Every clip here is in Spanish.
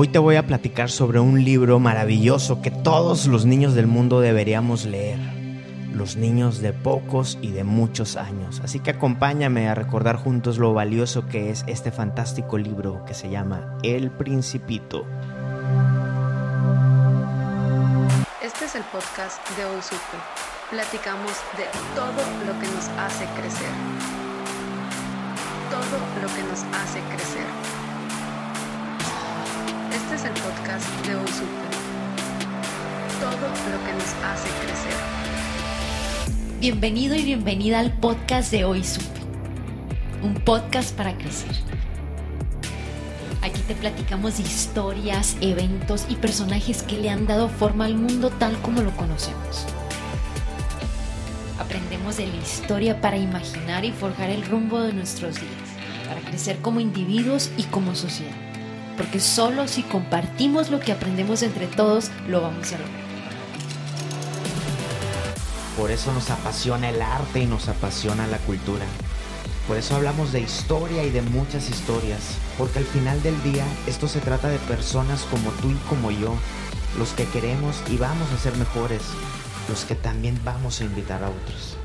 Hoy te voy a platicar sobre un libro maravilloso que todos los niños del mundo deberíamos leer. Los niños de pocos y de muchos años. Así que acompáñame a recordar juntos lo valioso que es este fantástico libro que se llama El Principito. Este es el podcast de Hoy. Platicamos de todo lo que nos hace crecer. Todo lo que nos hace crecer. Es el podcast de Hoy Supe. Todo lo que nos hace crecer. Bienvenido y bienvenida al podcast de Hoy Supe. Un podcast para crecer. Aquí te platicamos de historias, eventos y personajes que le han dado forma al mundo tal como lo conocemos. Aprendemos de la historia para imaginar y forjar el rumbo de nuestros días, para crecer como individuos y como sociedad. Porque solo si compartimos lo que aprendemos entre todos, lo vamos a lograr. Por eso nos apasiona el arte y nos apasiona la cultura. Por eso hablamos de historia y de muchas historias. Porque al final del día esto se trata de personas como tú y como yo. Los que queremos y vamos a ser mejores. Los que también vamos a invitar a otros.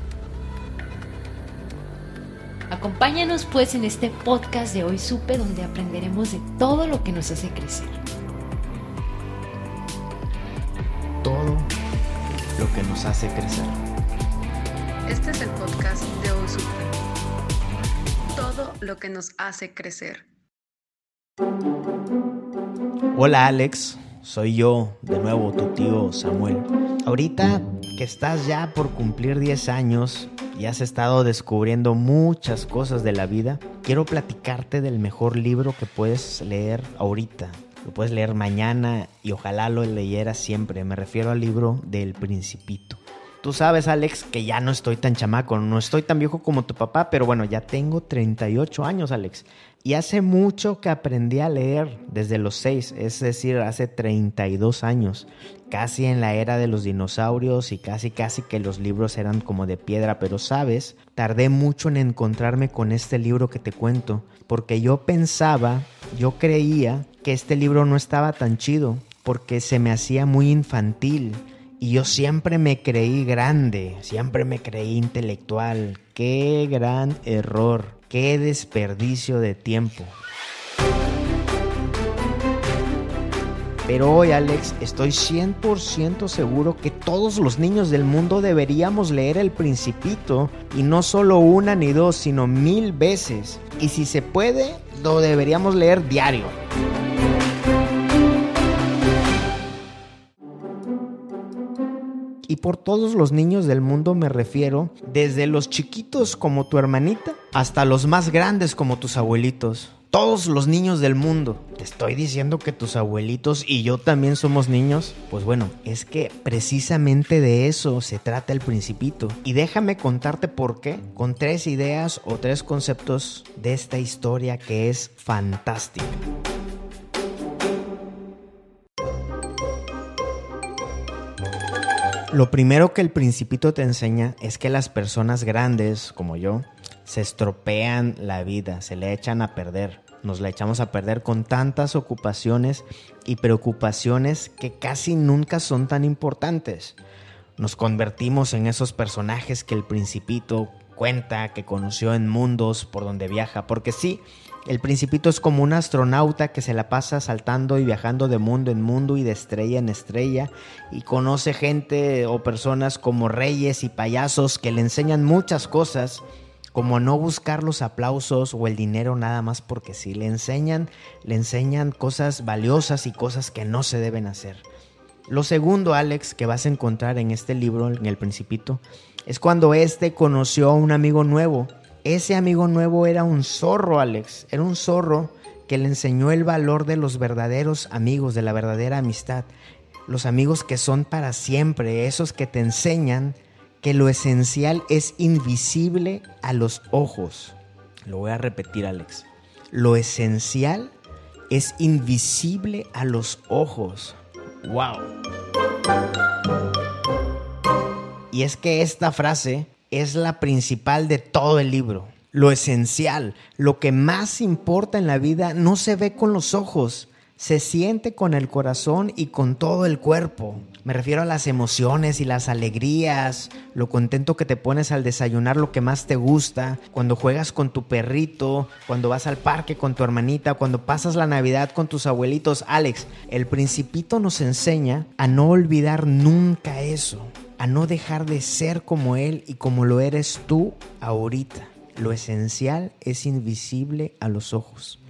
Acompáñanos pues en este podcast de Hoy Supe donde aprenderemos de todo lo que nos hace crecer. Todo lo que nos hace crecer. Este es el podcast de Hoy Supe. Todo lo que nos hace crecer. Hola Alex, soy yo, de nuevo tu tío Samuel. Ahorita que estás ya por cumplir 10 años y has estado descubriendo muchas cosas de la vida, quiero platicarte del mejor libro que puedes leer ahorita. Lo puedes leer mañana y ojalá lo leyeras siempre. Me refiero al libro del Principito. Tú sabes, Alex, que ya no estoy tan chamaco, no estoy tan viejo como tu papá, pero bueno, ya tengo 38 años, Alex. Y hace mucho que aprendí a leer, desde los 6, es decir, hace 32 años, casi en la era de los dinosaurios y casi casi que los libros eran como de piedra, pero sabes, tardé mucho en encontrarme con este libro que te cuento, porque yo pensaba, yo creía que este libro no estaba tan chido, porque se me hacía muy infantil. Y yo siempre me creí grande, siempre me creí intelectual. Qué gran error, qué desperdicio de tiempo. Pero hoy, Alex, estoy 100% seguro que todos los niños del mundo deberíamos leer El Principito. Y no solo una ni dos, sino mil veces. Y si se puede, lo deberíamos leer diario. Y por todos los niños del mundo me refiero, desde los chiquitos como tu hermanita hasta los más grandes como tus abuelitos. Todos los niños del mundo. Te estoy diciendo que tus abuelitos y yo también somos niños. Pues bueno, es que precisamente de eso se trata el principito. Y déjame contarte por qué, con tres ideas o tres conceptos de esta historia que es fantástica. Lo primero que el principito te enseña es que las personas grandes, como yo, se estropean la vida, se le echan a perder. Nos la echamos a perder con tantas ocupaciones y preocupaciones que casi nunca son tan importantes. Nos convertimos en esos personajes que el principito cuenta que conoció en mundos por donde viaja, porque sí, el principito es como un astronauta que se la pasa saltando y viajando de mundo en mundo y de estrella en estrella. Y conoce gente o personas como reyes y payasos que le enseñan muchas cosas, como no buscar los aplausos o el dinero nada más porque sí, le enseñan, le enseñan cosas valiosas y cosas que no se deben hacer. Lo segundo, Alex, que vas a encontrar en este libro, en El Principito, es cuando éste conoció a un amigo nuevo Ese amigo nuevo era un zorro, Alex. Era un zorro que le enseñó el valor de los verdaderos amigos, de la verdadera amistad. Los amigos que son para siempre, esos que te enseñan que lo esencial es invisible a los ojos. Lo voy a repetir, Alex. Lo esencial es invisible a los ojos. ¡Wow! Y es que esta frase es la principal de todo el libro. Lo esencial, lo que más importa en la vida, no se ve con los ojos, se siente con el corazón y con todo el cuerpo. Me refiero a las emociones y las alegrías, lo contento que te pones al desayunar lo que más te gusta, cuando juegas con tu perrito, cuando vas al parque con tu hermanita, cuando pasas la Navidad con tus abuelitos. Alex, el principito nos enseña a no olvidar nunca eso, a no dejar de ser como él y como lo eres tú ahorita. Lo esencial es invisible a los ojos.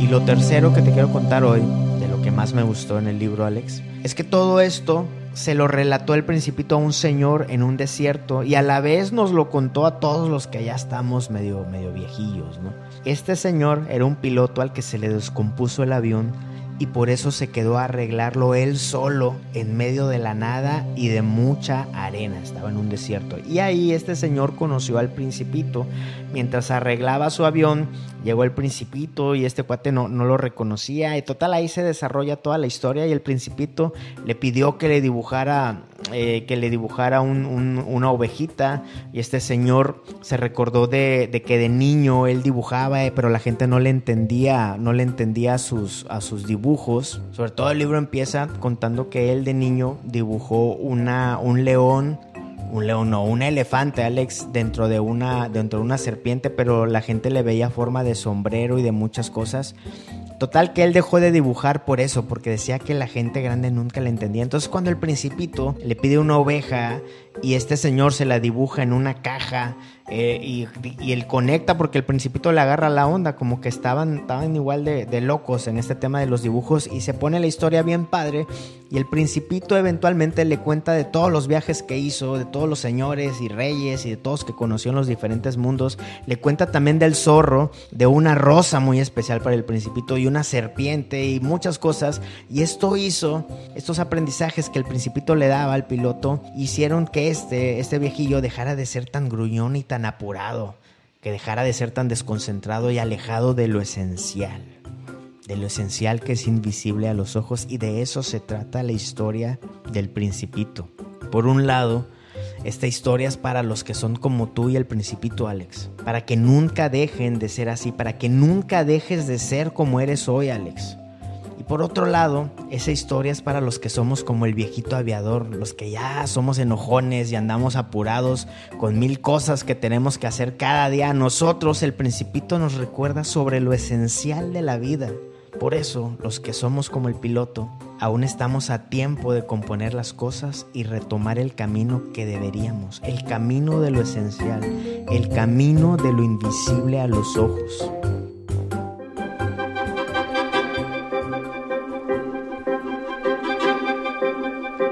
Y lo tercero que te quiero contar hoy, de lo que más me gustó en el libro, Alex, es que todo esto se lo relató el principito a un señor en un desierto y a la vez nos lo contó a todos los que ya estamos medio, medio viejillos, ¿no? Este señor era un piloto al que se le descompuso el avión y por eso se quedó a arreglarlo él solo en medio de la nada y de mucha arena. Estaba en un desierto. Y ahí este señor conoció al principito. Mientras arreglaba su avión, llegó el principito y este cuate no, no lo reconocía. Y total ahí se desarrolla toda la historia y el principito le pidió que le dibujara, eh, que le dibujara una ovejita. Y este señor se recordó de, que de niño él dibujaba, eh, pero la gente no le entendía, no le entendía sus, a sus dibujos sobre todo el libro empieza contando que él de niño dibujó una, un león, un león no, un elefante, Alex, dentro de, una, dentro de una serpiente, pero la gente le veía forma de sombrero y de muchas cosas. Total que él dejó de dibujar por eso, porque decía que la gente grande nunca le entendía. Entonces cuando el principito le pide una oveja y este señor se la dibuja en una caja eh, y, él conecta porque el principito le agarra la onda, como que estaban, estaban igual de, locos en este tema de los dibujos y se pone la historia bien padre y el principito eventualmente le cuenta de todos los viajes que hizo, de todos los señores y reyes y de todos que conoció en los diferentes mundos, le cuenta también del zorro, de una rosa muy especial para el principito y una serpiente y muchas cosas y esto hizo, estos aprendizajes que el principito le daba al piloto, hicieron que este, este viejillo dejara de ser tan gruñón y tan apurado, que dejara de ser tan desconcentrado y alejado de lo esencial, de lo esencial que es invisible a los ojos y de eso se trata la historia del principito. Por un lado, esta historia es para los que son como tú y el principito Alex, para que nunca dejen de ser así, para que nunca dejes de ser como eres hoy Alex. Y por otro lado, esa historia es para los que somos como el viejito aviador, los que ya somos enojones y andamos apurados con mil cosas que tenemos que hacer cada día. nosotros el principito nos recuerda sobre lo esencial de la vida. Por eso, los que somos como el piloto, aún estamos a tiempo de componer las cosas y retomar el camino que deberíamos, el camino de lo esencial, el camino de lo invisible a los ojos.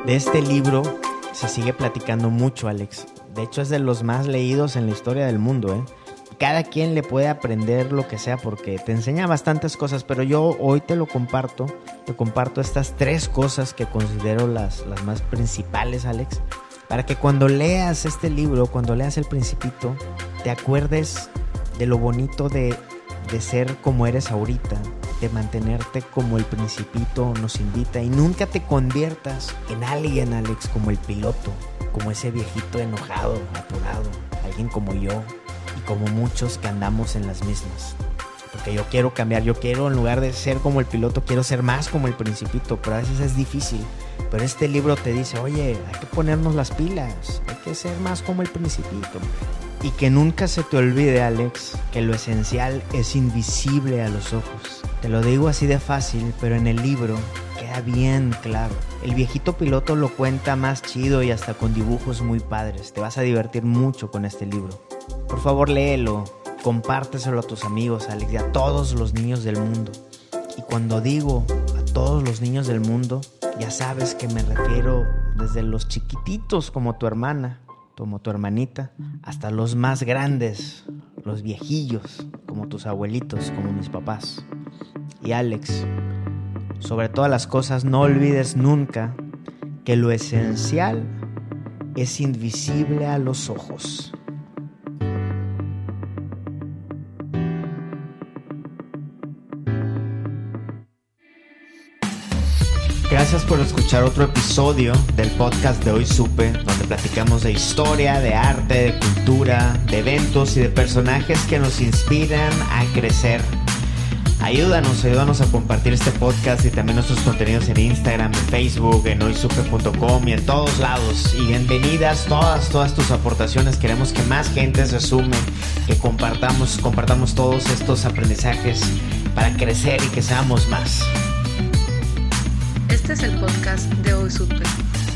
De este libro se sigue platicando mucho, Alex. De hecho, es de los más leídos en la historia del mundo, ¿eh? Cada quien le puede aprender lo que sea porque te enseña bastantes cosas, pero yo hoy te lo comparto. Te comparto estas tres cosas que considero las, las más principales, Alex. Para que cuando leas este libro, cuando leas El Principito, te acuerdes de lo bonito de, de ser como eres ahorita, de mantenerte como el principito nos invita y nunca te conviertas en alguien, Alex, como el piloto, como ese viejito enojado, apurado, alguien como yo y como muchos que andamos en las mismas. Porque yo quiero cambiar, yo quiero en lugar de ser como el piloto, quiero ser más como el principito, pero a veces es difícil. Pero este libro te dice, oye, hay que ponernos las pilas, hay que ser más como el principito. Y que nunca se te olvide, Alex, que lo esencial es invisible a los ojos. Te lo digo así de fácil, pero en el libro queda bien claro. El viejito piloto lo cuenta más chido y hasta con dibujos muy padres. Te vas a divertir mucho con este libro. Por favor, léelo, compárteselo a tus amigos, Alex, y a todos los niños del mundo. Y cuando digo a todos los niños del mundo, ya sabes que me refiero desde los chiquititos como tu hermana como tu hermanita, hasta los más grandes, los viejillos, como tus abuelitos, como mis papás. Y Alex, sobre todas las cosas, no olvides nunca que lo esencial es invisible a los ojos. Gracias por escuchar otro episodio del podcast de Hoy Supe, donde platicamos de historia, de arte, de cultura, de eventos y de personajes que nos inspiran a crecer. Ayúdanos, ayúdanos a compartir este podcast y también nuestros contenidos en Instagram, en Facebook, en hoysupe.com y en todos lados. Y bienvenidas todas, todas tus aportaciones. Queremos que más gente se sume, que compartamos, compartamos todos estos aprendizajes para crecer y que seamos más. Este es el podcast de Hoy Supe.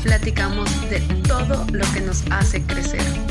Platicamos de todo lo que nos hace crecer.